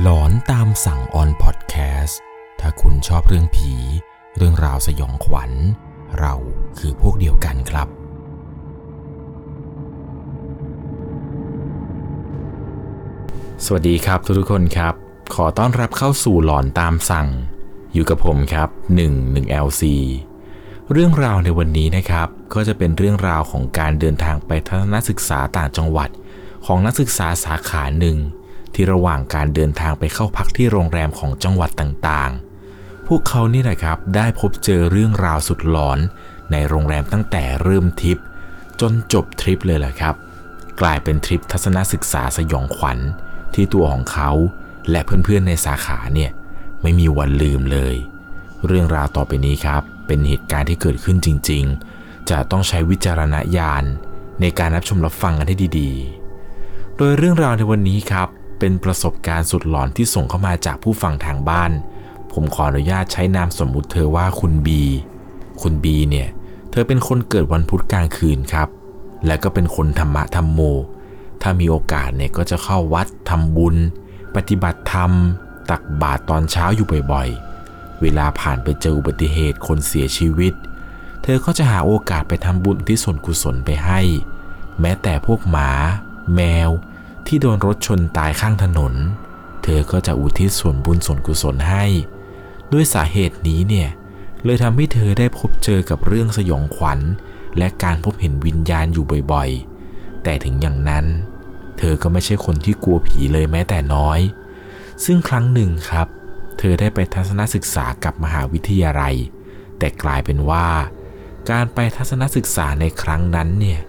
หลอนตามสั่งออนพอดแคสต์ถ้าคุณชอบเรื่องผี เรื่องราวสยองขวัญ เราคือพวกเดียวกันครับ สวัสดีครับทุกๆคนครับ ขอต้อนรับเข้าสู่หลอนตามสั่ง อยู่กับผมครับ 1 1 LC เรื่องราวในวันนี้นะครับ ก็จะเป็นเรื่องราวของการเดินทางไปทัศนศึกษาต่างจังหวัด ของนักศึกษาสาขาหนึ่ง ที่ระหว่างการเดินทางไปเข้าพักที่โรงแรมของจังหวัดต่างๆ พวกเขานี่แหละครับได้พบเจอเรื่องราวสุดหลอน ในโรงแรมตั้งแต่เริ่มทริป จนจบทริปเลยแหละครับ กลายเป็นทริปทัศนศึกษาสยองขวัญ ที่ตัวของเขา และเพื่อนๆในสาขาเนี่ยไม่มีวันลืมเลย เรื่องราวต่อไปนี้ครับ เป็นเหตุการณ์ที่เกิดขึ้นจริง ๆ จะต้องใช้วิจารณญาณในการรับชมรับฟังกันให้ดี ๆ โดยเรื่องราวในวันนี้ครับ เป็นประสบการณ์สุดหลอนที่ส่งเข้ามาจากผู้ฟังทางบ้าน ผมขออนุญาตใช้นามสมมุติเธอว่าคุณบี คุณบีเนี่ย เธอเป็นคนเกิดวันพุธกลางคืนครับ และก็เป็นคนธรรมะธรรมโม ถ้ามีโอกาสเนี่ยก็จะเข้าวัดทำบุญ ปฏิบัติธรรม ตักบาตรตอนเช้าอยู่บ่อยๆ เวลาผ่านไปเจออุบัติเหตุคนเสียชีวิต เธอก็จะหาโอกาสไปทำบุญที่ส่วนกุศลไปให้ แม้แต่พวกหมา แมว ที่โดนรถชนตายข้างถนน เธอก็จะอุทิศส่วนบุญส่วนกุศลให้ ด้วยสาเหตุนี้เนี่ย เลยทำให้เธอได้พบเจอกับเรื่องสยองขวัญ และการพบเห็นวิญญาณอยู่บ่อยๆ แต่ถึงอย่างนั้น เธอก็ไม่ใช่คนที่กลัวผีเลยแม้แต่น้อย ซึ่งครั้งหนึ่งครับ เธอได้ไปทัศนศึกษากับมหาวิทยาลัย แต่กลายเป็นว่า การไปทัศนศึกษาในครั้งนั้นเนี่ย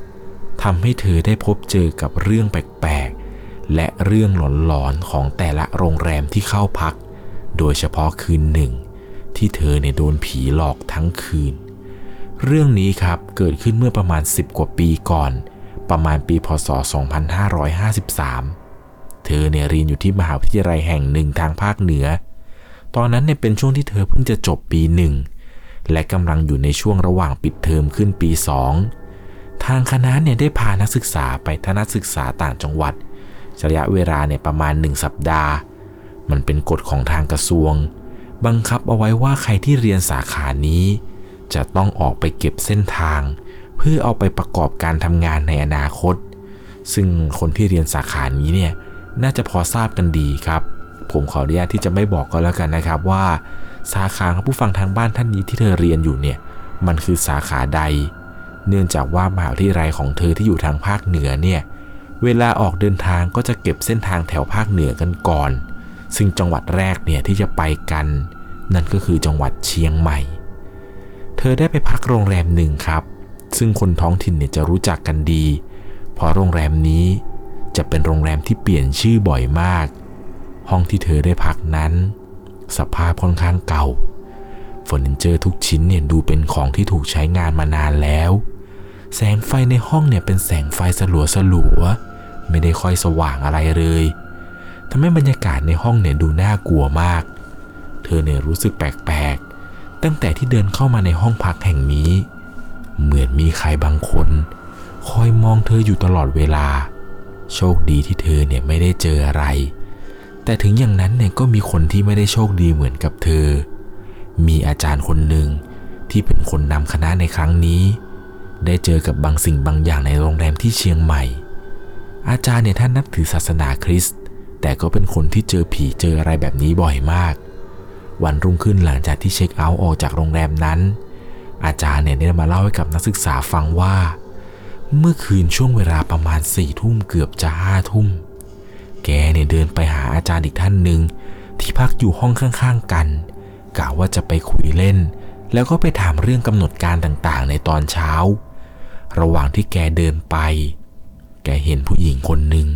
ทำให้เธอได้พบเจอกับเรื่องแปลก และเรื่องหลอนๆของแต่ละโรงแรมที่เข้าพัก โดยเฉพาะคืนหนึ่ง ที่เธอเนี่ยโดนผีหลอกทั้งคืน เรื่องนี้ครับเกิดขึ้นเมื่อประมาณ 10 กว่าปีก่อน ประมาณปีพศ 2553 เธอเนี่ยเรียนอยู่ที่มหาวิทยาลัยแห่งหนึ่งทางภาคเหนือ ตอนนั้นเนี่ยเป็นช่วงที่เธอเพิ่งจะจบปีหนึ่งและกำลังอยู่ในช่วงระหว่างปิดเทอมขึ้นปี 2 ทางคณะเนี่ยได้พานักศึกษาไปทัศนศึกษาต่างจังหวัด ระยะเวลาเนี่ยประมาณ 1 สัปดาห์ มันเป็นกฎของทางกระทรวง บังคับเอาไว้ว่าใครที่เรียนสาขานี้ จะต้องออกไปเก็บเส้นทาง เพื่อเอาไปประกอบการทำงานในอนาคต ซึ่งคนที่เรียนสาขานี้เนี่ยน่าจะพอทราบกันดีครับ ผมขออนุญาตที่จะไม่บอกก็แล้วกันนะครับว่า สาขาของผู้ฟังทางบ้านท่านนี้ที่เธอเรียนอยู่เนี่ยมันคือสาขาใด เนื่องจากว่ามหาวิทยาลัยของเธอที่อยู่ทางภาคเหนือเนี่ย เวลาออกเดินทางก็จะเก็บเส้นทางแถวภาคเหนือกันก่อน ซึ่งจังหวัดแรกเนี่ยที่จะไปกัน นั่นก็คือจังหวัดเชียงใหม่ เธอได้ไปพักโรงแรมหนึ่งครับ ซึ่งคนท้องถิ่นเนี่ยจะรู้จักกันดี เพราะโรงแรมนี้จะเป็นโรงแรมที่เปลี่ยนชื่อบ่อยมาก ห้องที่เธอได้พักนั้น สภาพค่อนข้างเก่าเฟอร์นิเจอร์ทุกชิ้นเนี่ยดูเป็นของที่ถูกใช้งานมานานแล้ว แสงไฟในห้องเนี่ยเป็นแสงไฟสลัวสลัวๆ ไม่ได้ค่อยสว่างอะไรเลยทำให้บรรยากาศในห้องเนี่ยดูน่ากลัวมาก เธอเนี่ยรู้สึกแปลกๆ ตั้งแต่ที่เดินเข้ามาในห้องพักแห่งนี้ เหมือนมีใครบางคน คอยมองเธออยู่ตลอดเวลา โชคดีที่เธอเนี่ยไม่ได้เจออะไร แต่ถึงอย่างนั้นเนี่ยก็มีคนที่ไม่ได้โชคดีเหมือนกับเธอ มีอาจารย์คนหนึ่งที่เป็นคนนำคณะในครั้งนี้ ได้เจอกับบางสิ่งบางอย่างในโรงแรมที่เชียงใหม่ อาจารย์เนี่ยท่านนับถือศาสนาคริสต์แต่ก็เป็นคนที่เจอผีเจออะไรแบบนี้บ่อยมาก วันรุ่งขึ้นหลังจากที่เช็คเอาท์ออกจากโรงแรมนั้น อาจารย์เนี่ยได้มาเล่าให้กับนักศึกษาฟังว่า เมื่อคืนช่วงเวลาประมาณสี่ทุ่มเกือบจะห้าทุ่ม แกเนี่ยเดินไปหาอาจารย์อีกท่านหนึ่งที่พักอยู่ห้องข้างๆกันกะว่าจะไปคุยเล่น แล้วก็ไปถามเรื่องกำหนดการต่างๆ ในตอนเช้า ระหว่างที่แกเดินไป แกเห็นผู้หญิงคนหนึ่ง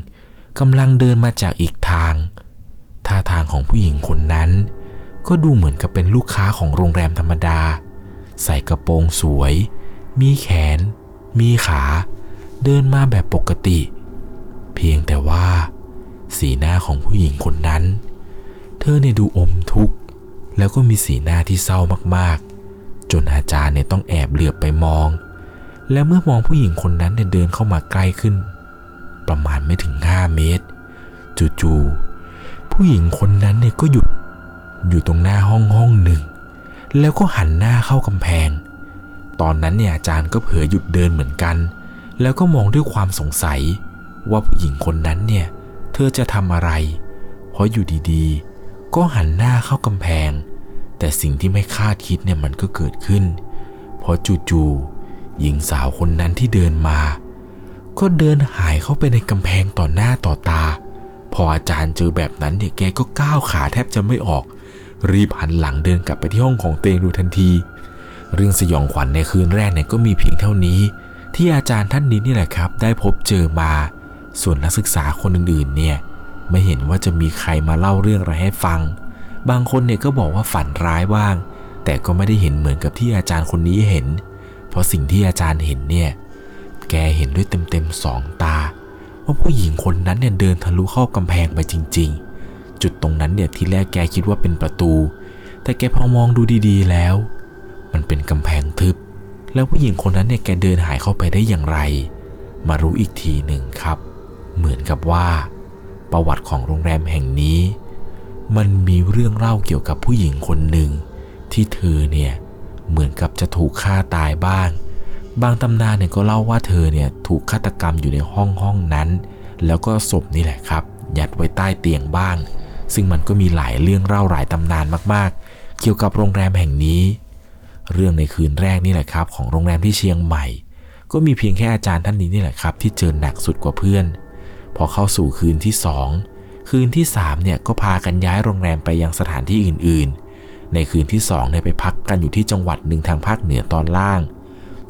กำลังเดินมาจากอีกทาง ท่าทางของผู้หญิงคนนั้น ก็ดูเหมือนกับเป็นลูกค้าของโรงแรมธรรมดา ใส่กระโปรงสวย มีแขน มีขา เดินมาแบบปกติ เพียงแต่ว่า สีหน้าของผู้หญิงคนนั้น เธอเนี่ยดูอมทุกข์ แล้วก็มีสีหน้าที่เศร้ามากๆ จนอาจารย์เนี่ยต้องแอบเหลือบไปมอง และเมื่อมองผู้หญิงคนนั้นเนี่ยเดินเข้ามาใกล้ขึ้น ประมาณไม่ถึง 5 เมตร จู่ๆผู้หญิงคนนั้นเนี่ยก็หยุดอยู่ตรงหน้าห้องห้องหนึ่ง แล้วก็หันหน้าเข้ากำแพง ตอนนั้นเนี่ยอาจารย์ก็เผลอหยุดเดินเหมือนกัน แล้วก็มองด้วยความสงสัย ว่าผู้หญิงคนนั้นเนี่ย เธอจะทำอะไร เพราะอยู่ดีๆ ก็หันหน้าเข้ากำแพง แต่สิ่งที่ไม่คาดคิดเนี่ยมันก็เกิดขึ้น เพราะจู่ๆหญิงสาวคนนั้นที่เดินมา ก็เดินหายเข้าไปในกำแพงต่อหน้าต่อตา พออาจารย์เจอแบบนั้นเนี่ยแกก็ก้าวขาแทบจะไม่ออก รีบหันหลังเดินกลับไปที่ห้องของเตงดูทันที เรื่องสยองขวัญในคืนแรกเนี่ยก็มีเพียงเท่านี้ ที่อาจารย์ท่านนี้นี่แหละครับ ได้พบเจอมา ส่วนนักศึกษาคนอื่นๆเนี่ยไม่เห็นว่าจะมีใครมาเล่าเรื่องอะไรให้ฟัง บางคนเนี่ยก็บอกว่าฝันร้ายบ้าง แต่ก็ไม่ได้เห็นเหมือนกับที่อาจารย์คนนี้เห็น เพราะสิ่งที่อาจารย์เห็นเนี่ย แกเห็นด้วยเต็มๆสองตา ว่าผู้หญิงคนนั้นเนี่ยเดินทะลุเข้ากำแพงไปจริง ๆ จุดตรงนั้นเนี่ยที่แรกแกคิดว่าเป็นประตู แต่แกพอมองดูดีๆแล้ว มันเป็นกำแพงทึบ แล้วผู้หญิงคนนั้นเนี่ยแกเดินหายเข้าไปได้อย่างไร มารู้อีกทีหนึ่งครับ เหมือนกับว่า ประวัติของโรงแรมแห่งนี้ มันมีเรื่องเล่าเกี่ยวกับผู้หญิงคนหนึ่งที่เธอเนี่ยเหมือนกับจะถูกฆ่าตายบ้าง บางตำนานเนี่ยก็เล่าว่าเธอเนี่ยถูกฆาตกรรมอยู่ในห้องห้องนั้น แล้วก็ศพนี่แหละครับ ยัดไว้ใต้เตียงบ้าง ซึ่งมันก็มีหลายเรื่องเล่าหลายตำนานมากๆ เกี่ยวกับโรงแรมแห่งนี้ เรื่องในคืนแรกนี่แหละครับ ของโรงแรมที่เชียงใหม่ ก็มีเพียงแค่อาจารย์ท่านนี้นี่แหละครับ ที่เจอหนักสุดกว่าเพื่อน พอเข้าสู่คืนที่สองคืนที่สามเนี่ยก็พากันย้ายโรงแรมไปยังสถานที่อื่นๆ ในคืนที่สองเนี่ยไปพักกันอยู่ที่จังหวัดหนึ่งทางภาคเหนือตอนล่าง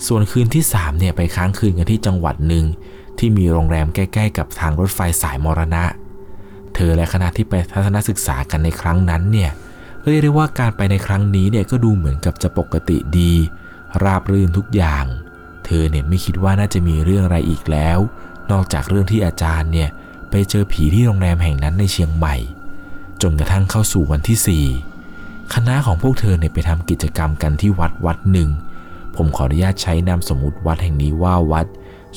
ส่วนคืนที่3เนี่ยไปค้างคืนกันที่จังหวัดหนึ่งที่มีโรงแรมใกล้ ๆ กับทางรถไฟสายมรณะ เธอและคณะที่ไปทัศนศึกษากันในครั้งนั้นเนี่ยเรียกได้ว่าการไปในครั้งนี้เนี่ยก็ดูเหมือนกับจะปกติดี ราบรื่นทุกอย่าง เธอเนี่ยไม่คิดว่าน่าจะมีเรื่องอะไรอีกแล้ว นอกจากเรื่องที่อาจารย์เนี่ยไปเจอผีที่โรงแรมแห่งนั้นในเชียงใหม่ จนกระทั่งเข้าสู่วันที่ 4 คณะของพวกเธอเนี่ยไปทำกิจกรรมกันที่วัดวัดหนึ่ง ผมขออนุญาตใช้นามสมมุติวัดแห่งนี้ว่าวัด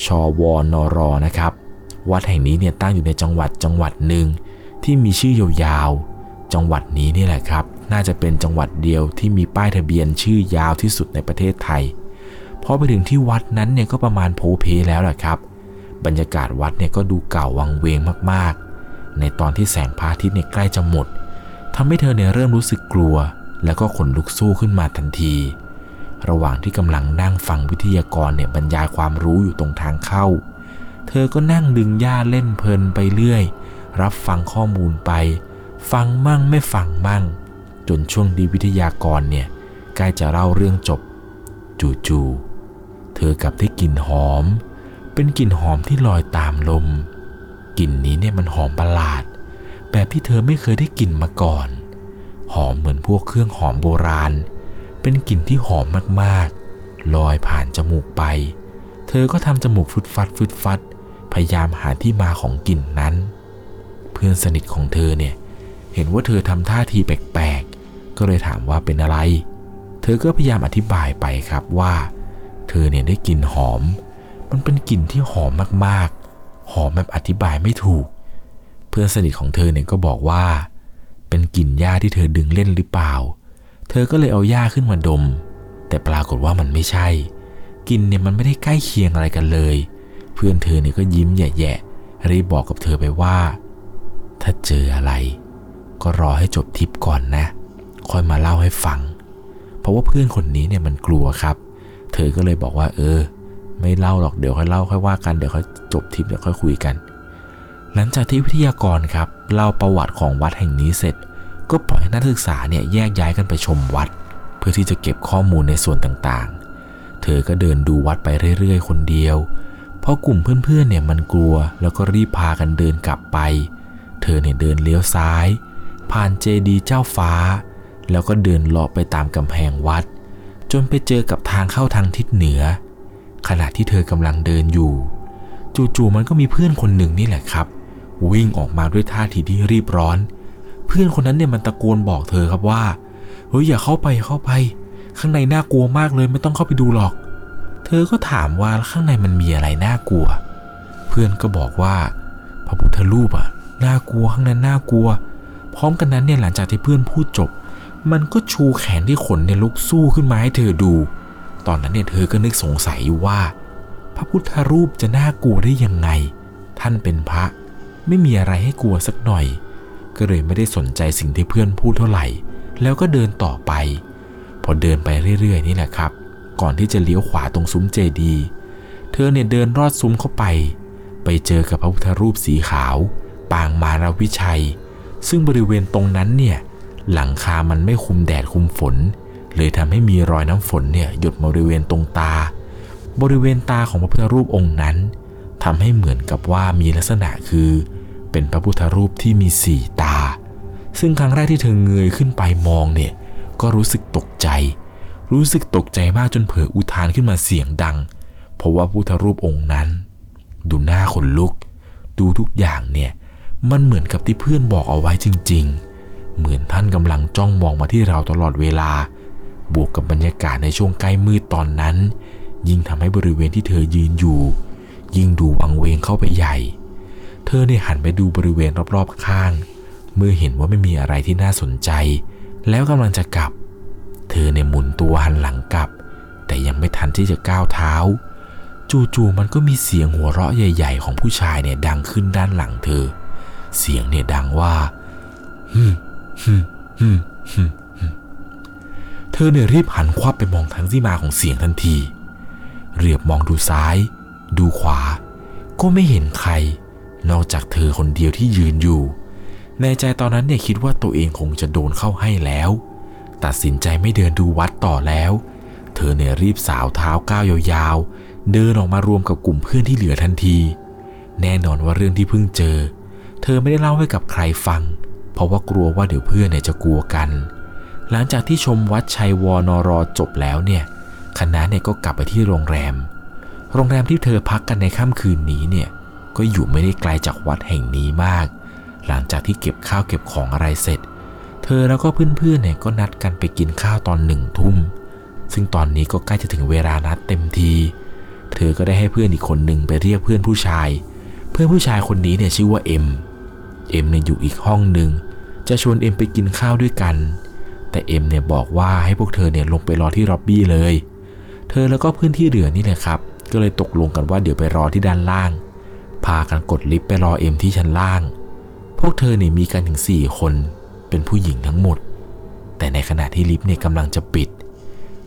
ชอวนรนะครับ วัดแห่งนี้เนี่ยตั้งอยู่ในจังหวัดจังหวัดหนึ่งที่มีชื่อยาวๆ จังหวัดนี้นี่แหละครับ น่าจะเป็นจังหวัดเดียวที่มีป้ายทะเบียนชื่อยาวที่สุดในประเทศไทย พอไปถึงที่วัดนั้นเนี่ยก็ประมาณโพเพแล้วแหละครับ บรรยากาศวัดเนี่ยก็ดูเก่าวังเวงมากๆ ในตอนที่แสงพระอาทิตย์เนี่ยใกล้จะหมดทำให้เธอเนี่ยเริ่มรู้สึกกลัว แล้วก็ขนลุกสู้ขึ้นมาทันที ระหว่างที่กำลังนั่งฟังวิทยากรเนี่ยบรรยายความรู้อยู่ตรงทางเข้า เธอก็นั่งดึงหญ้าเล่นเพลินไปเรื่อย รับฟังข้อมูลไป ฟังมั่งไม่ฟังมั่ง จนช่วงดีวิทยากรเนี่ยใกล้จะเล่าเรื่องจบ จู่ๆเธอกลับได้กลิ่นหอม เป็นกลิ่นหอมที่ลอยตามลมกลิ่นนี้เนี่ยมันหอมประหลาด แบบที่เธอไม่เคยได้กลิ่นมาก่อน หอมเหมือนพวกเครื่องหอมโบราณ เป็นกลิ่นที่หอมมากๆ ลอยผ่านจมูกไป เธอก็ทำจมูกฟึดฟัดฟึดฟัด พยายามหาที่มาของกลิ่นนั้น เพื่อนสนิทของเธอเนี่ย เห็นว่าเธอทำท่าทีแปลกๆ ก็เลยถามว่าเป็นอะไร เธอก็พยายามอธิบายไปครับว่า เธอเนี่ยได้กลิ่นหอม มันเป็นกลิ่นที่หอมมากๆ หอมแบบอธิบายไม่ถูก เพื่อนสนิทของเธอเนี่ยก็บอกว่า เป็นกลิ่นหญ้าที่เธอดึงเล่นหรือเปล่า เธอก็เลยเอาหญ้าขึ้นมาดม แต่ปรากฏว่ามันไม่ใช่ กินเนี่ยมันไม่ได้ใกล้เคียงอะไรกันเลย เพื่อนเธอเนี่ยก็ยิ้มแย่ๆรีบบอกกับเธอไปว่า ถ้าเจออะไร ก็รอให้จบทริปก่อนนะ ค่อยมาเล่าให้ฟัง เพราะว่าเพื่อนคนนี้เนี่ยมันกลัวครับ เธอก็เลยบอกว่า เออ ไม่เล่าหรอกเดี๋ยวค่อยเล่าค่อยว่ากันเดี๋ยวค่อยจบทริปเดี๋ยวค่อยคุยกัน หลังจากที่วิทยากรครับเล่าประวัติของวัดแห่งนี้เสร็จ ก็ปล่อยให้นักศึกษาเนี่ยแยกย้ายกันไปชมวัด เพื่อที่จะเก็บข้อมูลในส่วนต่างๆ เธอก็เดินดูวัดไปเรื่อยๆ คนเดียว เพราะกลุ่มเพื่อนๆเนี่ยมันกลัวแล้วก็รีบพากันเดินกลับไป เธอเนี่ยเดินเลี้ยวซ้าย ผ่านเจดีย์เจ้าฟ้า แล้วก็เดินเลาะไปตามกำแพงวัด จนไปเจอกับทางเข้าทางทิศเหนือ ขณะที่เธอกำลังเดินอยู่ จู่ๆมันก็มีเพื่อนคนหนึ่งนี่แหละครับ วิ่งออกมาด้วยท่าทีที่รีบร้อนเพื่อนคนนั้นเนี่ยมันตะโกนบอกเธอครับว่าเฮ้ยอย่าเข้าไปเข้าไป ข้างในน่ากลัวมากเลยไม่ต้องเข้าไปดูหรอก เธอก็ถามว่าข้างในมันมีอะไรน่ากลัว เพื่อนก็บอกว่าพระพุทธรูปอะน่ากลัวข้างในน่ากลัวพพร้อมกันนั้นเนี่ยหลังจากที่เพื่อนพูดจบ มันก็ชูแขนที่ขนเนี่ยลุกสู้ขึ้นมาให้เธอดู ตอนนั้นเนี่ยเธอก็นึกสงสัยอยู่ว่า พระพุทธรูปจะน่ากลัวได้ยังไง ท่านเป็นพระไม่มีอะไรให้กลัวสักหน่อย ก็เลยไม่ได้สนใจสิ่งที่เพื่อนพูดเท่าไหร่ แล้วก็เดินต่อไป พอเดินไปเรื่อยๆ นี่แหละครับ ก่อนที่จะเลี้ยวขวาตรงซุ้มเจดี เธอเนี่ยเดินรอดซุ้มเข้าไป ไปเจอกับพระพุทธรูปสีขาว ปางมารวิชัย ซึ่งบริเวณตรงนั้นเนี่ยหลังคามันไม่คุมแดดคุมฝน เลยทำให้มีรอยน้ำฝนเนี่ยหยดบริเวณตรงตา บริเวณตาของพระพุทธรูปองค์นั้นทำให้เหมือนกับว่ามีลักษณะคือ เป็นพระพุทธรูปที่มีสี่ตา ซึ่งครั้งแรกที่เธอเงยขึ้นไปมองเนี่ย ก็รู้สึกตกใจ รู้สึกตกใจมากจนเผลออุทานขึ้นมาเสียงดัง เพราะว่าพุทธรูปองค์นั้น ดูหน้าขนลุก ดูทุกอย่างเนี่ย มันเหมือนกับที่เพื่อนบอกเอาไว้จริง ๆ เหมือนท่านกำลังจ้องมองมาที่เราตลอดเวลา บวกกับบรรยากาศในช่วงใกล้มืดตอนนั้น ยิ่งทำให้บริเวณที่เธอยืนอยู่ ยิ่งดูวังเวงเข้าไปใหญ่ เธอเนี่ยหันไปดูบริเวณรอบๆข้าง เมื่อเห็นว่าไม่มีอะไรที่น่าสนใจ แล้วกำลังจะกลับ เธอเนี่ยหมุนตัวหันหลังกลับ แต่ยังไม่ทันที่จะก้าวเท้า จู่ๆมันก็มีเสียงหัวเราะใหญ่ ๆ ของผู้ชายเนี่ยดังขึ้นด้านหลังเธอ เสียงเนี่ยดังว่าฮึฮึมฮึมฮึมฮึมเธอเนี่ยรีบหันควับไปมองทางที่มาของเสียงทันที เรียบมองดูซ้าย ดูขวา ก็ไม่เห็นใคร นอกจากเธอคนเดียวที่ยืนอยู่ ในใจตอนนั้นเนี่ยคิดว่าตัวเองคงจะโดนเข้าให้แล้ว ตัดสินใจไม่เดินดูวัดต่อแล้ว เธอเนี่ยรีบสาวเท้าก้าวยาวๆ เดินออกมารวมกับกลุ่มเพื่อนที่เหลือทันที แน่นอนว่าเรื่องที่เพิ่งเจอ เธอไม่ได้เล่าให้กับใครฟัง เพราะว่ากลัวว่าเดี๋ยวเพื่อนเนี่ยจะกลัวกัน หลังจากที่ชมวัดชัยวอนอรอจบแล้วเนี่ยคณะเนี่ยก็กลับไปที่โรงแรม โรงแรมที่เธอพักกันในค่ำคืนนี้เนี่ย ก็อยู่ไม่ได้ไกลจากวัดแห่งนี้มาก หลังจากที่เก็บข้าวเก็บของอะไรเสร็จ เธอแล้วก็เพื่อนๆเนี่ยก็นัดกันไปกินข้าวตอนหนึ่งทุ่ม ซึ่งตอนนี้ก็ใกล้จะถึงเวลานัดเต็มที เธอก็ได้ให้เพื่อนอีกคนหนึ่งไปเรียกเพื่อนผู้ชาย เพื่อนผู้ชายคนนี้เนี่ยชื่อว่าเอ็ม เอ็มเนี่ยอยู่อีกห้องหนึ่ง จะชวนเอ็มไปกินข้าวด้วยกัน แต่เอ็มเนี่ยบอกว่าให้พวกเธอเนี่ยลงไปรอที่ล็อบบี้เลย เธอแล้วก็เพื่อนที่เหลือนี่แหละครับ ก็เลยตกลงกันว่าเดี๋ยวไปรอที่ด้านล่าง พากันกดลิฟต์ไปรอเอ็มที่ชั้นล่าง พวกเธอเนี่ยมีกันถึง 4 คนเป็นผู้หญิงทั้งหมด แต่ในขณะที่ลิฟต์เนี่ยกำลังจะปิด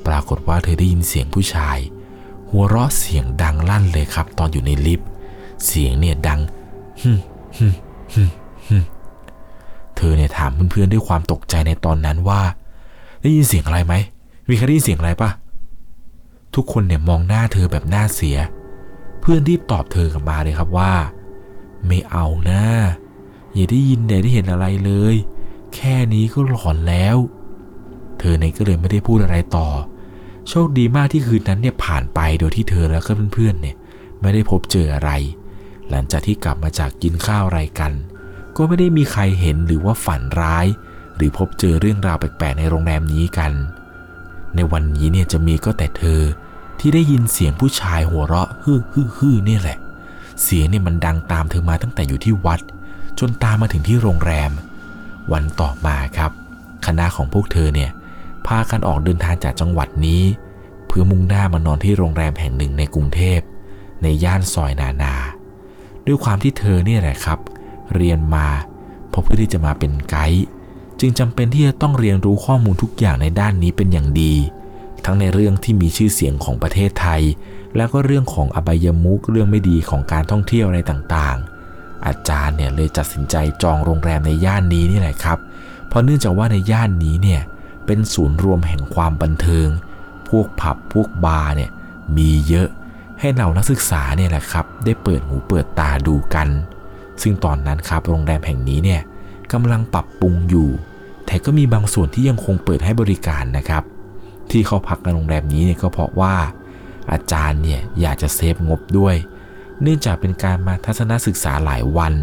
ปรากฏว่าเธอได้ยินเสียงผู้ชาย หัวเราะเสียงดังลั่นเลยครับ ตอนอยู่ในลิฟต์เสียงเนี่ยดังฮึมฮึมฮึมฮึมเธอเนี่ยถามเพื่อนๆด้วยความตกใจในตอนนั้นว่า ได้ยินเสียงอะไรไหมมีใครได้ยินเสียงอะไรปะทุกคนเนี่ยมองหน้าเธอแบบหน้าเสีย พื่อนรีบตอบเธอกลับมาเลยครับว่า ไม่เอานะอย่าได้ยินอย่าได้เห็นอะไรเลย แค่นี้ก็หลอนแล้ว เธอเนี่ยก็เลยไม่ได้พูดอะไรต่อ โชคดีมากที่คืนนั้นเนี่ยผ่านไปโดยที่เธอแล้วก็เพื่อนๆเนี่ยไม่ได้พบเจออะไร หลังจากที่กลับมาจากกินข้าวอะไรกัน ก็ไม่ได้มีใครเห็นหรือว่าฝันร้าย หรือพบเจอเรื่องราวแปลกๆในโรงแรมนี้กัน ในวันนี้เนี่ยจะมีก็แต่เธอ ที่ได้ยินเสียงผู้ชายหัวเราะฮือฮือฮือนี่แหละ เสียงเนี่ยมันดังตามเธอมาตั้งแต่อยู่ที่วัด จนตามมาถึงที่โรงแรม วันต่อมาครับ คณะของพวกเธอเนี่ยพากันออกเดินทางจากจังหวัดนี้ เพื่อมุ่งหน้ามานอนที่โรงแรมแห่งหนึ่งในกรุงเทพ ในย่านซอยนานา ด้วยความที่เธอเนี่ยแหละครับ เรียนมาเพราะเพื่อที่จะมาเป็นไกด์จึงจำเป็นที่จะต้องเรียนรู้ข้อมูลทุกอย่างในด้านนี้เป็นอย่างดี ทั้งในเรื่องที่มีชื่อเสียงของประเทศไทย แล้วก็เรื่องของอบายมุกเรื่องไม่ดีของการท่องเที่ยวอะไรต่างๆ อาจารย์เนี่ยเลยตัดสินใจจองโรงแรมในย่านนี้นี่แหละครับ เพราะเนื่องจากว่าในย่านนี้เนี่ยเป็นศูนย์รวมแห่งความบันเทิง พวกผับพวกบาร์เนี่ยมีเยอะให้เรานักศึกษาเนี่ยแหละครับได้เปิดหูเปิดตาดูกัน ซึ่งตอนนั้นครับโรงแรมแห่งนี้เนี่ยกำลังปรับปรุงอยู่ แต่ก็มีบางส่วนที่ยังคงเปิดให้บริการนะครับ ที่เขาพักในโรงแรมนี้เนี่ยก็เพราะว่า อาจารย์เนี่ยอยากจะเซฟงบด้วย เนื่องจากเป็นการมาทัศนศึกษาหลายวัน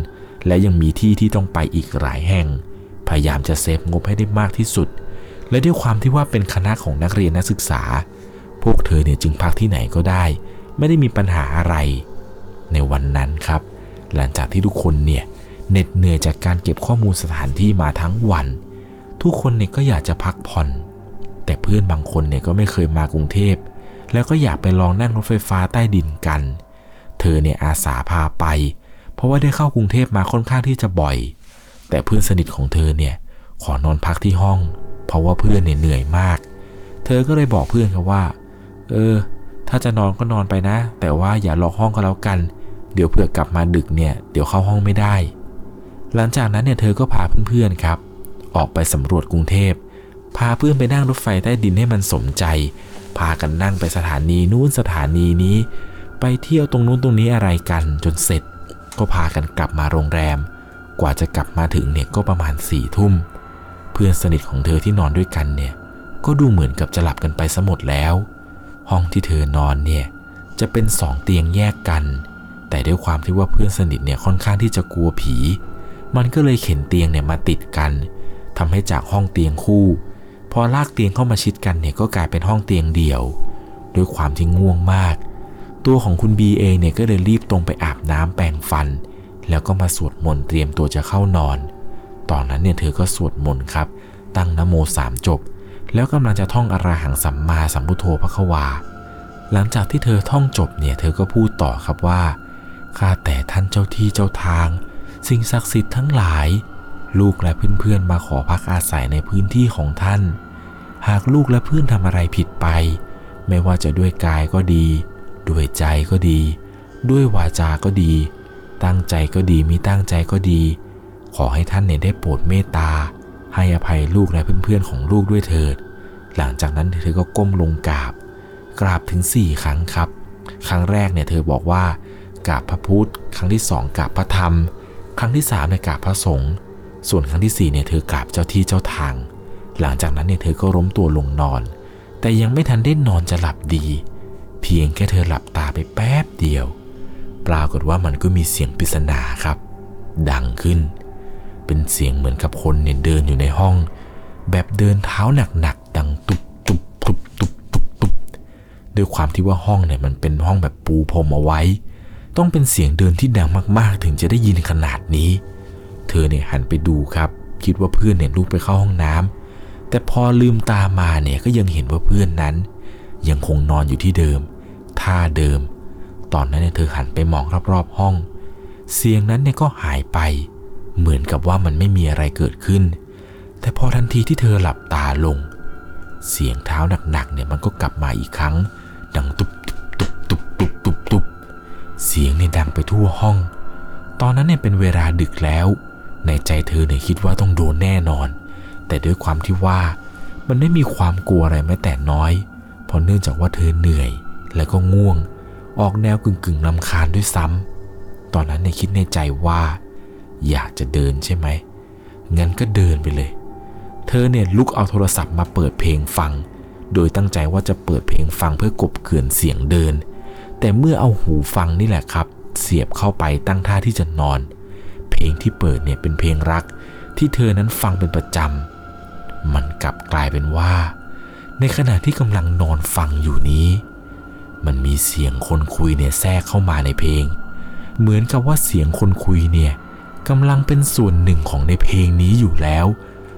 และยังมีที่ที่ต้องไปอีกหลายแห่ง พยายามจะเซฟงบให้ได้มากที่สุด และด้วยความที่ว่าเป็นคณะของนักเรียนนักศึกษา พวกเธอเนี่ยจึงพักที่ไหนก็ได้ ไม่ได้มีปัญหาอะไร ในวันนั้นครับ หลังจากที่ทุกคนเนี่ยเหน็ดเหนื่อยจากการเก็บข้อมูลสถานที่มาทั้งวัน ทุกคนเนี่ยก็อยากจะพักผ่อน แต่เพื่อนบางคนเนี่ยก็ไม่เคยมากรุงเทพ แล้วก็อยากไปลองนั่งรถไฟฟ้าใต้ดินกัน เธอเนี่ยอาสาพาไป เพราะว่าได้เข้ากรุงเทพมาค่อนข้างที่จะบ่อย แต่เพื่อนสนิทของเธอเนี่ยขอนอนพักที่ห้อง เพราะว่าเพื่อนเนี่ยเหนื่อยมาก เธอก็เลยบอกเพื่อนครับว่า เออ ถ้าจะนอนก็นอนไปนะ แต่ว่าอย่าล็อกห้องก็แล้วกัน เดี๋ยวเผื่อกลับมาดึกเนี่ยเดี๋ยวเข้าห้องไม่ได้ หลังจากนั้นเนี่ยเธอก็พาเพื่อนๆครับ ออกไปสำรวจกรุงเทพ พาเพื่อนไปนั่งรถไฟใต้ดินให้มันสมใจ พากันนั่งไปสถานีนู้นสถานีนี้ ไปเที่ยวตรงนู้นตรงนี้อะไรกันจนเสร็จ ก็พากันกลับมาโรงแรม กว่าจะกลับมาถึงเนี่ยก็ประมาณสี่ทุ่ม เพื่อนสนิทของเธอที่นอนด้วยกันเนี่ย ก็ดูเหมือนกับจะหลับกันไปซะหมดแล้ว ห้องที่เธอนอนเนี่ยจะเป็นสองเตียงแยกกัน แต่ด้วยความที่ว่าเพื่อนสนิทเนี่ยค่อนข้างที่จะกลัวผี มันก็เลยเข็นเตียงเนี่ยมาติดกันทำให้จากห้องเตียงคู่ พอลากเตียงเข้ามาชิดกันเนี่ยก็กลายเป็นห้องเตียงเดี่ยวด้วยความที่ง่วงมาก ตัวของคุณบีเองเนี่ยก็เลยรีบตรงไปอาบน้ำแปรงฟัน แล้วก็มาสวดมนต์เตรียมตัวจะเข้านอน ตอนนั้นเนี่ยเธอก็สวดมนต์ครับ ตั้งนโมสามจบ แล้วกำลังจะท่องอราหังสัมมาสัมพุทโธพระควา หลังจากที่เธอท่องจบเนี่ยเธอก็พูดต่อครับว่าข้าแต่ท่านเจ้าที่เจ้าทาง สิ่งศักดิ์สิทธิ์ทั้งหลาย ลูกและเพื่อนๆมาขอพักอาศัยในพื้นที่ของท่าน หากลูกและเพื่อนทำอะไรผิดไป ไม่ว่าจะด้วยกายก็ดี ด้วยใจก็ดี ด้วยวาจาก็ดี ตั้งใจก็ดีมิตั้งใจก็ดี ขอให้ท่านเนี่ยได้โปรดเมตตา ให้อภัยลูกและเพื่อนๆของลูกด้วยเถิด หลังจากนั้นเธอก็ก้มลงกราบ กราบถึง 4 ครั้งครับ ครั้งแรกเนี่ยเธอบอกว่ากราบพระพุทธ ครั้งที่สองกราบพระธรรม ครั้งที่สามเนี่ยกราบพระสงฆ์ ส่วนครั้งที่สี่เนี่ยเธอกราบเจ้าที่เจ้าทาง หลังจากนั้นเนี่ยเธอก็ล้มตัวลงนอน แต่ยังไม่ทันได้นอนจะหลับดี เพียงแค่เธอหลับตาไปแป๊บเดียว ปรากฏว่ามันก็มีเสียงปริศนาครับ ดังขึ้น เป็นเสียงเหมือนกับคนเนี่ยเดินอยู่ในห้อง แบบเดินเท้าหนักๆดังตุบตุบตุบตุบตุบตุบด้วยความที่ว่าห้องเนี่ยมันเป็นห้องแบบปูพรมเอาไว้ ต้องเป็นเสียงเดินที่ดังมากๆ ถึงจะได้ยินขนาดนี้ เธอเนี่ยหันไปดูครับ คิดว่าเพื่อนเนี่ยลุกไปเข้าห้องน้ำแต่พอลืมตามาเนี่ยก็ยังเห็นว่าเพื่อนนั้น ยังคงนอนอยู่ที่เดิม ท่าเดิม ตอนนั้นเนี่ยเธอหันไปมองรอบๆห้อง เสียงนั้นเนี่ยก็หายไป เหมือนกับว่ามันไม่มีอะไรเกิดขึ้น แต่พอทันทีที่เธอหลับตาลง เสียงเท้าหนักๆเนี่ยมันก็กลับมาอีกครั้ง ดังตุบตุบตุบตุบตุบตุบตุบเสียงเนี่ยดังไปทั่วห้อง ตอนนั้นเนี่ยเป็นเวลาดึกแล้ว ในใจเธอเนี่ยคิดว่าต้องโดนแน่นอน แต่ด้วยความที่ว่ามันไม่มีความกลัวอะไรแม้แต่น้อย เพราะเนื่องจากว่าเธอเหนื่อยและก็ง่วง ออกแนวกึ่งกึ่งลำคาญด้วยซ้ำตอนนั้นเนี่ยคิดในใจว่า อยากจะเดินใช่ไหมงั้นก็เดินไปเลย เธอเนี่ยลุกเอาโทรศัพท์มาเปิดเพลงฟัง โดยตั้งใจว่าจะเปิดเพลงฟังเพื่อกบเกลื่อนเสียงเดิน แต่เมื่อเอาหูฟังนี่แหละครับ เสียบเข้าไปตั้งท่าที่จะนอนเลงที่เปิดเนี่ยเป็นเพลงรัก ที่เธอนั้นฟังเป็นประจำ มันกลับกลายเป็นว่า ในขณะที่กำลังนอนฟังอยู่นี้ มันมีเสียงคนคุยเนี่ยแทรกเข้ามาในเพลง เหมือนกับว่าเสียงคนคุยเนี่ยกำลังเป็นส่วนหนึ่งของในเพลงนี้อยู่แล้ว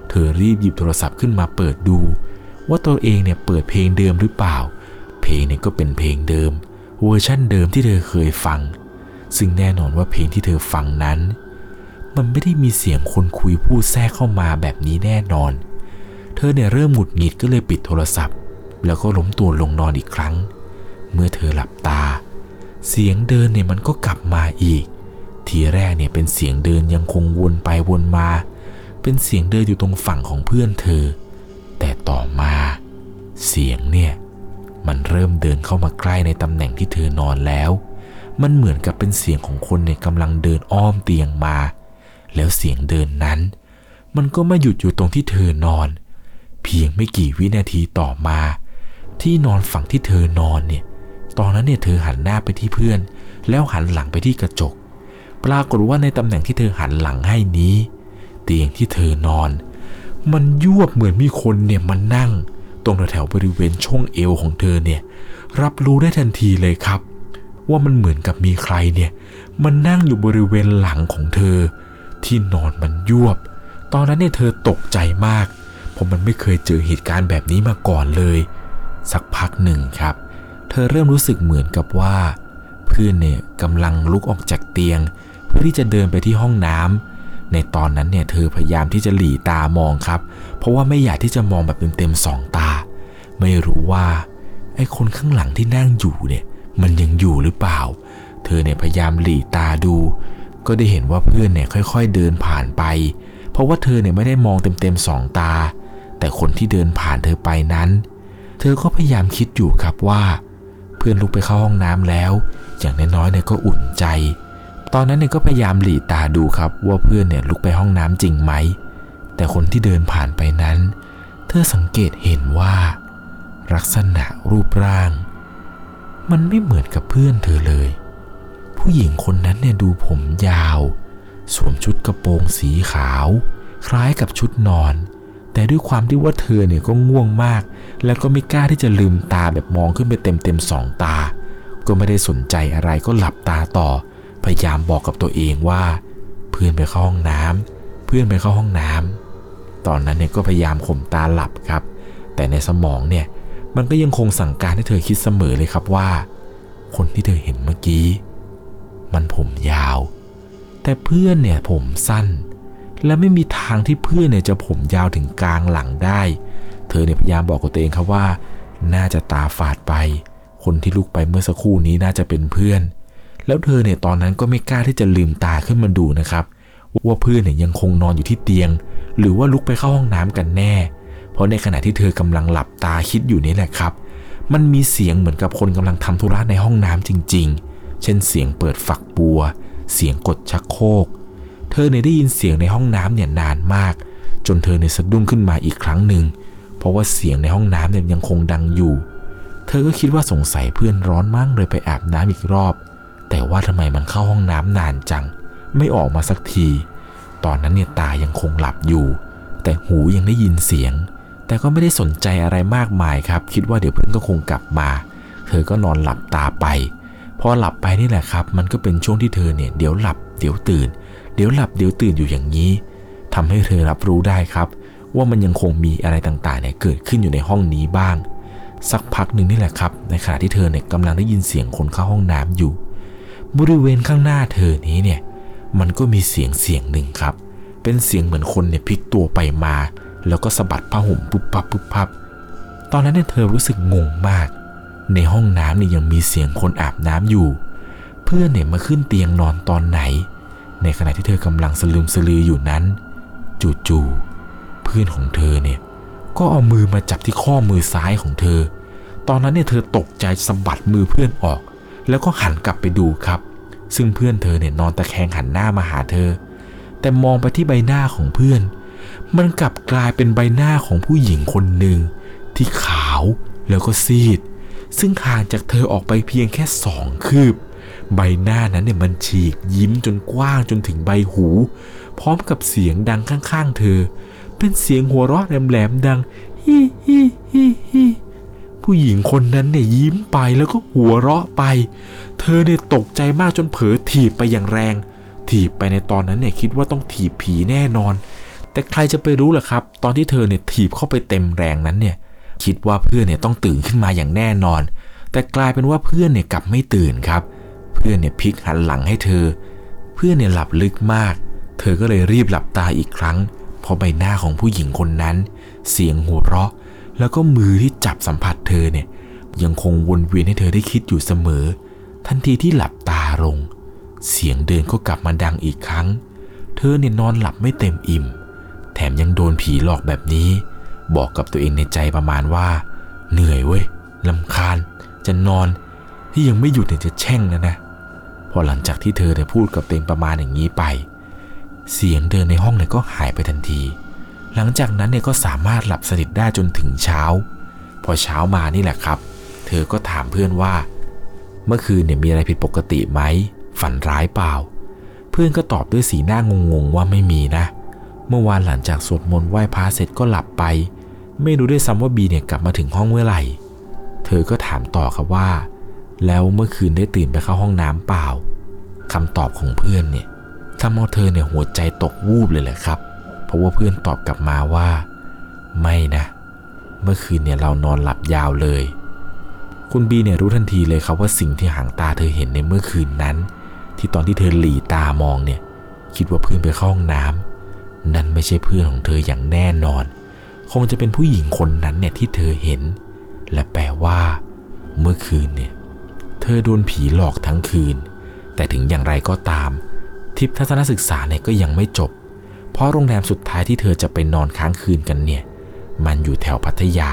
เธอรีบหยิบโทรศัพท์ขึ้นมาเปิดดู ว่าตัวเองเนี่ยเปิดเพลงเดิมหรือเปล่า เพลงเนี่ยก็เป็นเพลงเดิม เวอร์ชั่นเดิมที่เธอเคยฟัง ซึ่งแน่นอนว่าเพลงที่เธอฟังนั้น มันไม่ได้มีเสียงคนคุยพูดแทรกเข้ามาแบบนี้แน่นอน เธอเนี่ยเริ่มหงุดหงิดก็เลยปิดโทรศัพท์ แล้วก็ล้มตัวลงนอนอีกครั้ง เมื่อเธอหลับตา เสียงเดินเนี่ยมันก็กลับมาอีก ทีแรกเนี่ยเป็นเสียงเดินยังคงวนไปวนมา เป็นเสียงเดินอยู่ตรงฝั่งของเพื่อนเธอ แต่ต่อมา เสียงเนี่ยมันเริ่มเดินเข้ามาใกล้ในตำแหน่งที่เธอนอนแล้ว มันเหมือนกับเป็นเสียงของคนเนี่ยกำลังเดินอ้อมเตียงมา แล้วเสียงเดินนั้น มันก็มาหยุดอยู่ตรงที่เธอนอน เพียงไม่กี่วินาทีต่อมา ที่นอนฝั่งที่เธอนอนเนี่ย ตอนนั้นเนี่ยเธอหันหน้าไปที่เพื่อน แล้วหันหลังไปที่กระจก ปรากฏว่าในตำแหน่งที่เธอหันหลังให้นี้ เตียงที่เธอนอน มันยวบเหมือนมีคนเนี่ยมันนั่ง ตรงแถวบริเวณช่วงเอวของเธอเนี่ย รับรู้ได้ทันทีเลยครับว่ามันเหมือนกับมีใครเนี่ย มันนั่งอยู่บริเวณหลังของเธอ ที่นอนมันยวบ ตอนนั้นเนี่ยเธอตกใจมากเพราะมันไม่เคยเจอเหตุการณ์แบบนี้มาก่อนเลย สักพักหนึ่งครับ เธอเริ่มรู้สึกเหมือนกับว่า เพื่อนเนี่ยกำลังลุกออกจากเตียง เพื่อที่จะเดินไปที่ห้องน้ำในตอนนั้นเนี่ยเธอพยายามที่จะหลีตามองครับ เพราะว่าไม่อยากที่จะมองแบบเต็มๆสองตา ไม่รู้ว่าไอ้คนข้างหลังที่นั่งอยู่เนี่ยมันยังอยู่หรือเปล่า เธอเนี่ยพยายามหลีตาดู ก็ได้เห็นว่าเพื่อนเนี่ยค่อยๆเดินผ่านไป เพราะว่าเธอเนี่ยไม่ได้มองเต็มๆสองตา แต่คนที่เดินผ่านเธอไปนั้น เธอก็พยายามคิดอยู่ครับว่า เพื่อนลุกไปเข้าห้องน้ำแล้ว อย่างน้อยๆเนี่ยก็อุ่นใจ ตอนนั้นเนี่ยก็พยายามหลีตาดูครับว่าเพื่อนเนี่ยลุกไปห้องน้ำจริงไหม แต่คนที่เดินผ่านไปนั้น เธอสังเกตเห็นว่า ลักษณะรูปร่าง มันไม่เหมือนกับเพื่อนเธอเลย ผู้หญิงคนนั้นเนี่ยดูผมยาว สวมชุดกระโปรงสีขาว คล้ายกับชุดนอน แต่ด้วยความที่ว่าเธอเนี่ยก็ง่วงมาก แล้วก็ไม่กล้าที่จะลืมตาแบบมองขึ้นไปเต็มเต็มๆสองตา ก็ไม่ได้สนใจอะไรก็หลับตาต่อ พยายามบอกกับตัวเองว่า เพื่อนไปเข้าห้องน้ำเพื่อนไปเข้าห้องน้ำตอนนั้นเนี่ยก็พยายามข่มตาหลับครับ แต่ในสมองเนี่ยมันก็ยังคงสั่งการให้เธอคิดเสมอเลยครับว่า คนที่เธอเห็นเมื่อกี้ มันผมยาว แต่เพื่อนเนี่ยผมสั้น และไม่มีทางที่เพื่อนเนี่ยจะผมยาวถึงกลางหลังได้ เธอเนี่ยพยายามบอกกับตัวเองครับว่า น่าจะตาฝาดไป คนที่ลุกไปเมื่อสักครู่นี้น่าจะเป็นเพื่อน แล้วเธอเนี่ยตอนนั้นก็ไม่กล้าที่จะลืมตาขึ้นมาดูนะครับว่าเพื่อนเนี่ยยังคงนอนอยู่ที่เตียง หรือว่าลุกไปเข้าห้องน้ำกันแน่ เพราะในขณะที่เธอกำลังหลับตาคิดอยู่นี่แหละครับ มันมีเสียงเหมือนกับคนกำลังทำธุระในห้องน้ำจริง ๆ เช่นเสียงเปิดฝักบัว เสียงกดชักโครก เธอเนี่ยได้ยินเสียงในห้องน้ำเนี่ยนานมาก จนเธอเนี่ยสะดุ้งขึ้นมาอีกครั้งหนึ่ง เพราะว่าเสียงในห้องน้ำเนี่ยยังคงดังอยู่ เธอก็คิดว่าสงสัยเพื่อนร้อนมั่งเลยไปอาบน้ำอีกรอบ แต่ว่าทำไมมันเข้าห้องน้ำนานจัง ไม่ออกมาสักที ตอนนั้นเนี่ยตายังคงหลับอยู่ แต่หูยังได้ยินเสียง แต่ก็ไม่ได้สนใจอะไรมากมายครับ คิดว่าเดี๋ยวเพื่อนก็คงกลับมา เธอก็นอนหลับตาไป พอหลับไปนี่แหละครับ มันก็เป็นช่วงที่เธอเนี่ยเดี๋ยวหลับเดี๋ยวตื่น เดี๋ยวหลับเดี๋ยวตื่นอยู่อย่างนี้ทำให้เธอรับรู้ได้ครับ ว่ามันยังคงมีอะไรต่างๆเนี่ยเกิดขึ้นอยู่ในห้องนี้บ้าง สักพักหนึ่งนี่แหละครับ ในขณะที่เธอเนี่ยกำลังได้ยินเสียงคนเข้าห้องน้ำอยู่ บริเวณข้างหน้าเธอนี้เนี่ยมันก็มีเสียงเสียงหนึ่งครับ เป็นเสียงเหมือนคนเนี่ยพลิกตัวไปมา แล้วก็สะบัดผ้าห่มปุ๊บปับปุ๊บปับ ตอนนั้นเนี่ยเธอรู้สึกงงมาก ในห้องน้ำเนี่ยยังมีเสียงคนอาบน้ำอยู่ เพื่อนเนี่ยมาขึ้นเตียงนอนตอนไหน ในขณะที่เธอกำลังสลืมสลืออยู่นั้น จู่ๆเพื่อนของเธอเนี่ยก็เอามือมาจับที่ข้อมือซ้ายของเธอ ตอนนั้นเนี่ยเธอตกใจสะบัดมือเพื่อนออก แล้วก็หันกลับไปดูครับ ซึ่งเพื่อนเธอเนี่ยนอนตะแคงหันหน้ามาหาเธอ แต่มองไปที่ใบหน้าของเพื่อน มันกลับกลายเป็นใบหน้าของผู้หญิงคนหนึ่งที่ขาวแล้วก็ซีด ซึ่งห่างจากเธอออกไปเพียงแค่สองคืบ ใบหน้านั้นเนี่ยมันฉีกยิ้มจนกว้างจนถึงใบหู พร้อมกับเสียงดังข้างๆ เธอ เป็นเสียงหัวเราะแหลมๆดังฮิฮิฮิฮิผู้หญิงคนนั้นเนี่ยยิ้มไปแล้วก็หัวเราะไป เธอเนี่ยตกใจมากจนเผลอถีบไปอย่างแรง ถีบไปในตอนนั้นเนี่ยคิดว่าต้องถีบผีแน่นอน แต่ใครจะไปรู้ล่ะครับ ตอนที่เธอเนี่ยถีบเข้าไปเต็มแรงนั้นเนี่ย คิดว่าเพื่อนเนี่ยต้องตื่นขึ้นมาอย่างแน่นอน แต่กลายเป็นว่าเพื่อนเนี่ยกลับไม่ตื่นครับ เพื่อนเนี่ยพลิกหันหลังให้เธอ เพื่อนเนี่ยหลับลึกมาก เธอก็เลยรีบหลับตาอีกครั้งเพราะใบหน้าของผู้หญิงคนนั้น เสียงหัวเราะ แล้วก็มือที่จับสัมผัสเธอเนี่ยยังคงวนเวียนให้เธอได้คิดอยู่เสมอ ทันทีที่หลับตาลง เสียงเดินก็กลับมาดังอีกครั้ง เธอเนี่ยนอนหลับไม่เต็มอิ่ม แถมยังโดนผีหลอกแบบนี้ บอกกับตัวเองในใจประมาณว่า เหนื่อยเว้ยลำคาญจะนอนที่ยังไม่หยุดเนี่ยจะแช่งแล้วนะพอหลังจากที่เธอได้พูดกับตัวเองประมาณอย่างนี้ไป เสียงเดินในห้องเนี่ยก็หายไปทันที หลังจากนั้นเนี่ยก็สามารถหลับสนิทได้จนถึงเช้า พอเช้ามานี่แหละครับ เธอก็ถามเพื่อนว่า เมื่อคืนเนี่ยมีอะไรผิดปกติไหมฝันร้ายเปล่า เพื่อนก็ตอบด้วยสีหน้างงๆว่าไม่มีนะ เมื่อวานหลังจากสวดมนต์ไหว้พระเสร็จก็หลับไป ไม่รู้ด้วยซ้ำว่าบีเนี่ยกลับมาถึงห้องเมื่อไหร่ เธอก็ถามต่อครับว่า แล้วเมื่อคืนได้ตื่นไปเข้าห้องน้ำเปล่าคำตอบของเพื่อนเนี่ยทำเอาเธอเนี่ยหัวใจตกวูบเลยแหละครับ เพราะว่าเพื่อนตอบกลับมาว่า ไม่นะ เมื่อคืนเนี่ยเรานอนหลับยาวเลย คุณบีเนี่ยรู้ทันทีเลยครับว่าสิ่งที่หางตาเธอเห็นในเมื่อคืนนั้น ที่ตอนที่เธอหลีตามองเนี่ย คิดว่าเพื่อนไปเข้าห้องน้ำนั่นไม่ใช่เพื่อนของเธออย่างแน่นอน คงจะเป็นผู้หญิงคนนั้นเนี่ยที่เธอเห็น และแปลว่า เมื่อคืนเนี่ย เธอโดนผีหลอกทั้งคืน แต่ถึงอย่างไรก็ตาม ทิพทัศนศึกษาเนี่ยก็ยังไม่จบ เพราะโรงแรมสุดท้ายที่เธอจะไปนอนค้างคืนกันเนี่ย มันอยู่แถวพัทยา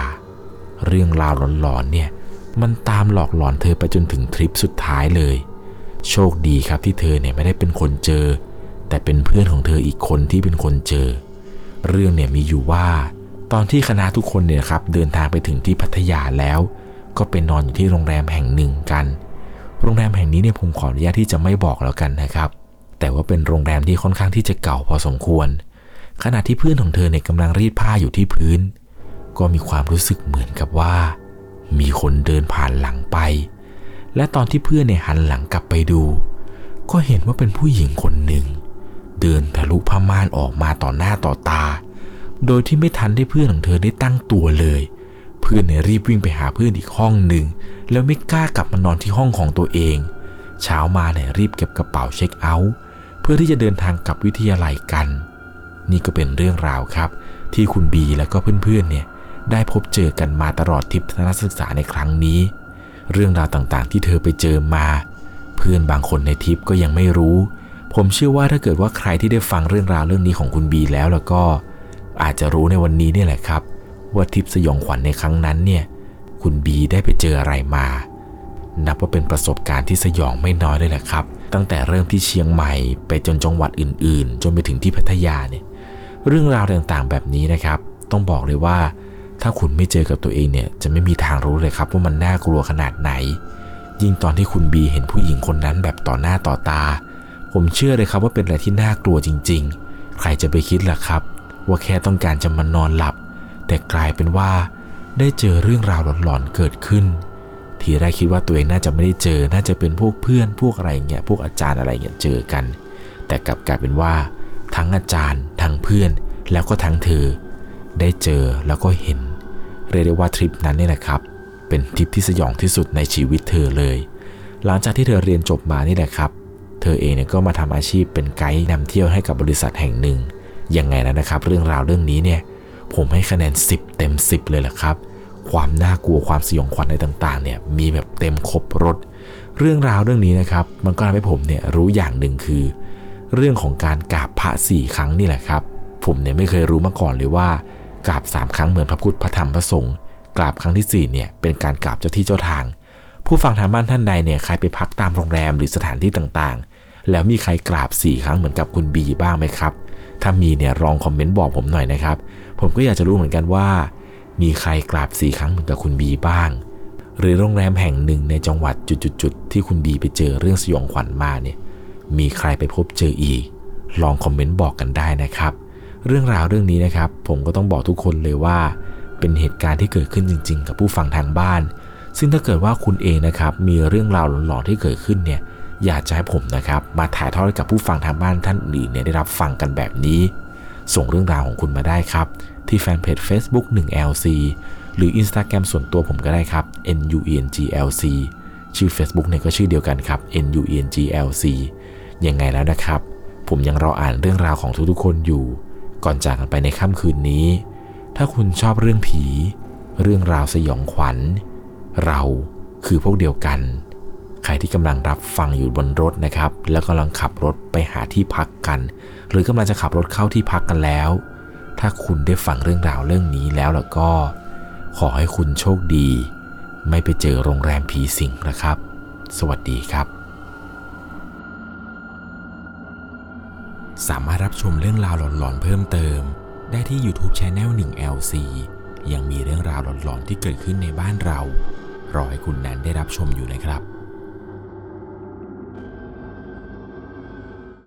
เรื่องราวหลอนๆเนี่ย มันตามหลอกหลอนเธอไปจนถึงทริปสุดท้ายเลย โชคดีครับที่เธอเนี่ยไม่ได้เป็นคนเจอ แต่เป็นเพื่อนของเธออีกคนที่เป็นคนเจอ เรื่องเนี่ยมีอยู่ว่า ตอนที่คณะทุกคนเนี่ยครับเดินทางไปถึงที่พัทยาแล้ว ก็ไปนอนอยู่ที่โรงแรมแห่งหนึ่งกัน โรงแรมแห่งนี้เนี่ยผมขออนุญาตที่จะไม่บอกแล้วกันนะครับ แต่ว่าเป็นโรงแรมที่ค่อนข้างที่จะเก่าพอสมควร ขณะที่เพื่อนของเธอเนี่ยกำลังรีดผ้าอยู่ที่พื้น ก็มีความรู้สึกเหมือนกับว่า มีคนเดินผ่านหลังไป และตอนที่เพื่อนเนี่ยหันหลังกลับไปดู ก็เห็นว่าเป็นผู้หญิงคนหนึ่ง เดินทะลุผ้าม่านออกมาต่อหน้าต่อตา โดยที่ไม่ทันได้เพื่อนของเธอได้ตั้งตัวเลย เพื่อนเนี่ยรีบวิ่งไปหาเพื่อนอีกห้องหนึ่งแล้วไม่กล้ากลับมานอนที่ห้องของตัวเอง เช้ามาเนี่ยรีบเก็บกระเป๋าเช็คเอาท์เพื่อที่จะเดินทางกลับวิทยาลัยกัน นี่ก็เป็นเรื่องราวครับ ที่คุณบีและก็เพื่อนๆเนี่ยได้พบเจอกันมาตลอดทริปทัศนศึกษาในครั้งนี้ เรื่องราวต่างๆ ที่เธอไปเจอมา เพื่อนบางคนในทริปก็ยังไม่รู้ ผมเชื่อว่าถ้าเกิดว่าใครที่ได้ฟังเรื่องราวเรื่องนี้ของคุณบีแล้วแล้วก็ อาจจะรู้ในวันนี้นี่แหละครับ ว่าทริปสยองขวัญในครั้งนั้นเนี่ย คุณบีได้ไปเจออะไรมา นับว่าเป็นประสบการณ์ที่สยองไม่น้อยเลยแหละครับ ตั้งแต่เริ่มที่เชียงใหม่ไปจนจังหวัดอื่น ๆ จนไปถึงที่พัทยาเนี่ย เรื่องราวต่างๆแบบนี้นะครับ ต้องบอกเลยว่า ถ้าคุณไม่เจอกับตัวเองเนี่ย จะไม่มีทางรู้เลยครับว่ามันน่ากลัวขนาดไหน ยิ่งตอนที่คุณบีเห็นผู้หญิงคนนั้นแบบต่อหน้าต่อตา ผมเชื่อเลยครับว่าเป็นอะไรที่น่ากลัวจริง ๆ ใครจะไปคิดล่ะครับ ว่าแค่ต้องการจะมานอนหลับ แต่กลายเป็นว่า ได้เจอเรื่องราวหลอนๆเกิดขึ้น ทีแรกคิดว่าตัวเองน่าจะไม่ได้เจอ น่าจะเป็นพวกเพื่อนพวกอะไรเงี้ยพวกอาจารย์อะไรเงี้ยเจอกัน แต่กลับกลายเป็นว่า ทั้งอาจารย์ทั้งเพื่อน แล้วก็ทั้งเธอ ได้เจอแล้วก็เห็น เรียกได้ว่าทริปนั้นนี่แหละครับ เป็นทริปที่สยองที่สุดในชีวิตเธอเลย หลังจากที่เธอเรียนจบมานี่แหละครับ เธอเองเนี่ยก็มาทำอาชีพเป็นไกด์นำเที่ยวให้กับบริษัทแห่งหนึ่ง ยังไงแล้วนะครับ เรื่องราวเรื่องนี้เนี่ยผมให้คะแนน 10 เต็ม 10 เลยแหละครับ ความน่ากลัวความสยองขวัญในต่างๆเนี่ยมีแบบเต็มครบรถ เรื่องราวเรื่องนี้นะครับ มันก็ทำให้ผมเนี่ยรู้อย่างหนึ่งคือ เรื่องของการกราบพระสี่ครั้งนี่แหละครับ ผมเนี่ยไม่เคยรู้มาก่อนเลยว่ากราบสามครั้งเหมือนพระพุทธพระธรรมพระสงฆ์กราบครั้งที่สี่เนี่ยเป็นการกราบเจ้าที่เจ้าทาง ผู้ฟังทางบ้านท่านใดเนี่ยใครไปพักตามโรงแรมหรือสถานที่ต่างๆ แล้วมีใครกราบสี่ครั้งเหมือนกับคุณบีบ้างไหมครับ ถ้ามีเนี่ยลองคอมเมนต์บอกผมหน่อยนะครับ ผมก็อยากจะรู้เหมือนกันว่า มีใครกราบสี่ครั้งเหมือนกับคุณบีบ้าง หรือโรงแรมแห่งหนึ่งในจังหวัดจุดๆที่คุณบีไปเจอเรื่องสยองขวัญมาเนี่ย มีใครไปพบเจออีก ลองคอมเมนต์บอกกันได้นะครับ เรื่องราวเรื่องนี้นะครับ ผมก็ต้องบอกทุกคนเลยว่า เป็นเหตุการณ์ที่เกิดขึ้นจริง ๆ กับผู้ฟังทางบ้าน ซึ่งถ้าเกิดว่าคุณเองนะครับ มีเรื่องราวหลอนๆที่เกิดขึ้นเนี่ย อยากจะให้ผมนะครับ มาถ่ายทอดให้กับผู้ฟังทางบ้านท่านอื่นเนี่ยได้รับฟังกันแบบนี้ ส่งเรื่องราวของคุณมาได้ครับ ที่แฟนเพจ Facebook 1LC หรือ Instagram ส่วนตัวผมก็ได้ครับ NUENGLC ชื่อ Facebook เนี่ยก็ชื่อเดียวกันครับ NUENGLC ยังไงแล้วนะครับ ผมยังรออ่านเรื่องราวของทุกๆคนอยู่ ก่อนจากกันไปในค่ำคืนนี้ ถ้าคุณชอบเรื่องผี เรื่องราวสยองขวัญ เราคือพวกเดียวกัน ใครที่กำลังรับฟังอยู่บนรถนะครับ แล้วกำลังขับรถไปหาที่พักกัน หรือกำลังจะขับรถเข้าที่พักกันแล้ว ถ้าคุณได้ฟังเรื่องราวเรื่องนี้แล้วแล้วก็ ขอให้คุณโชคดี ไม่ไปเจอโรงแรมผีสิงนะครับ สวัสดีครับ สามารถรับชมเรื่องราวหลอนๆเพิ่มเติม ได้ที่ YouTube Channel 1 LC ยังมีเรื่องราวหลอนๆที่เกิดขึ้นในบ้านเรา รอให้คุณแนนได้รับชมอยู่นะครับ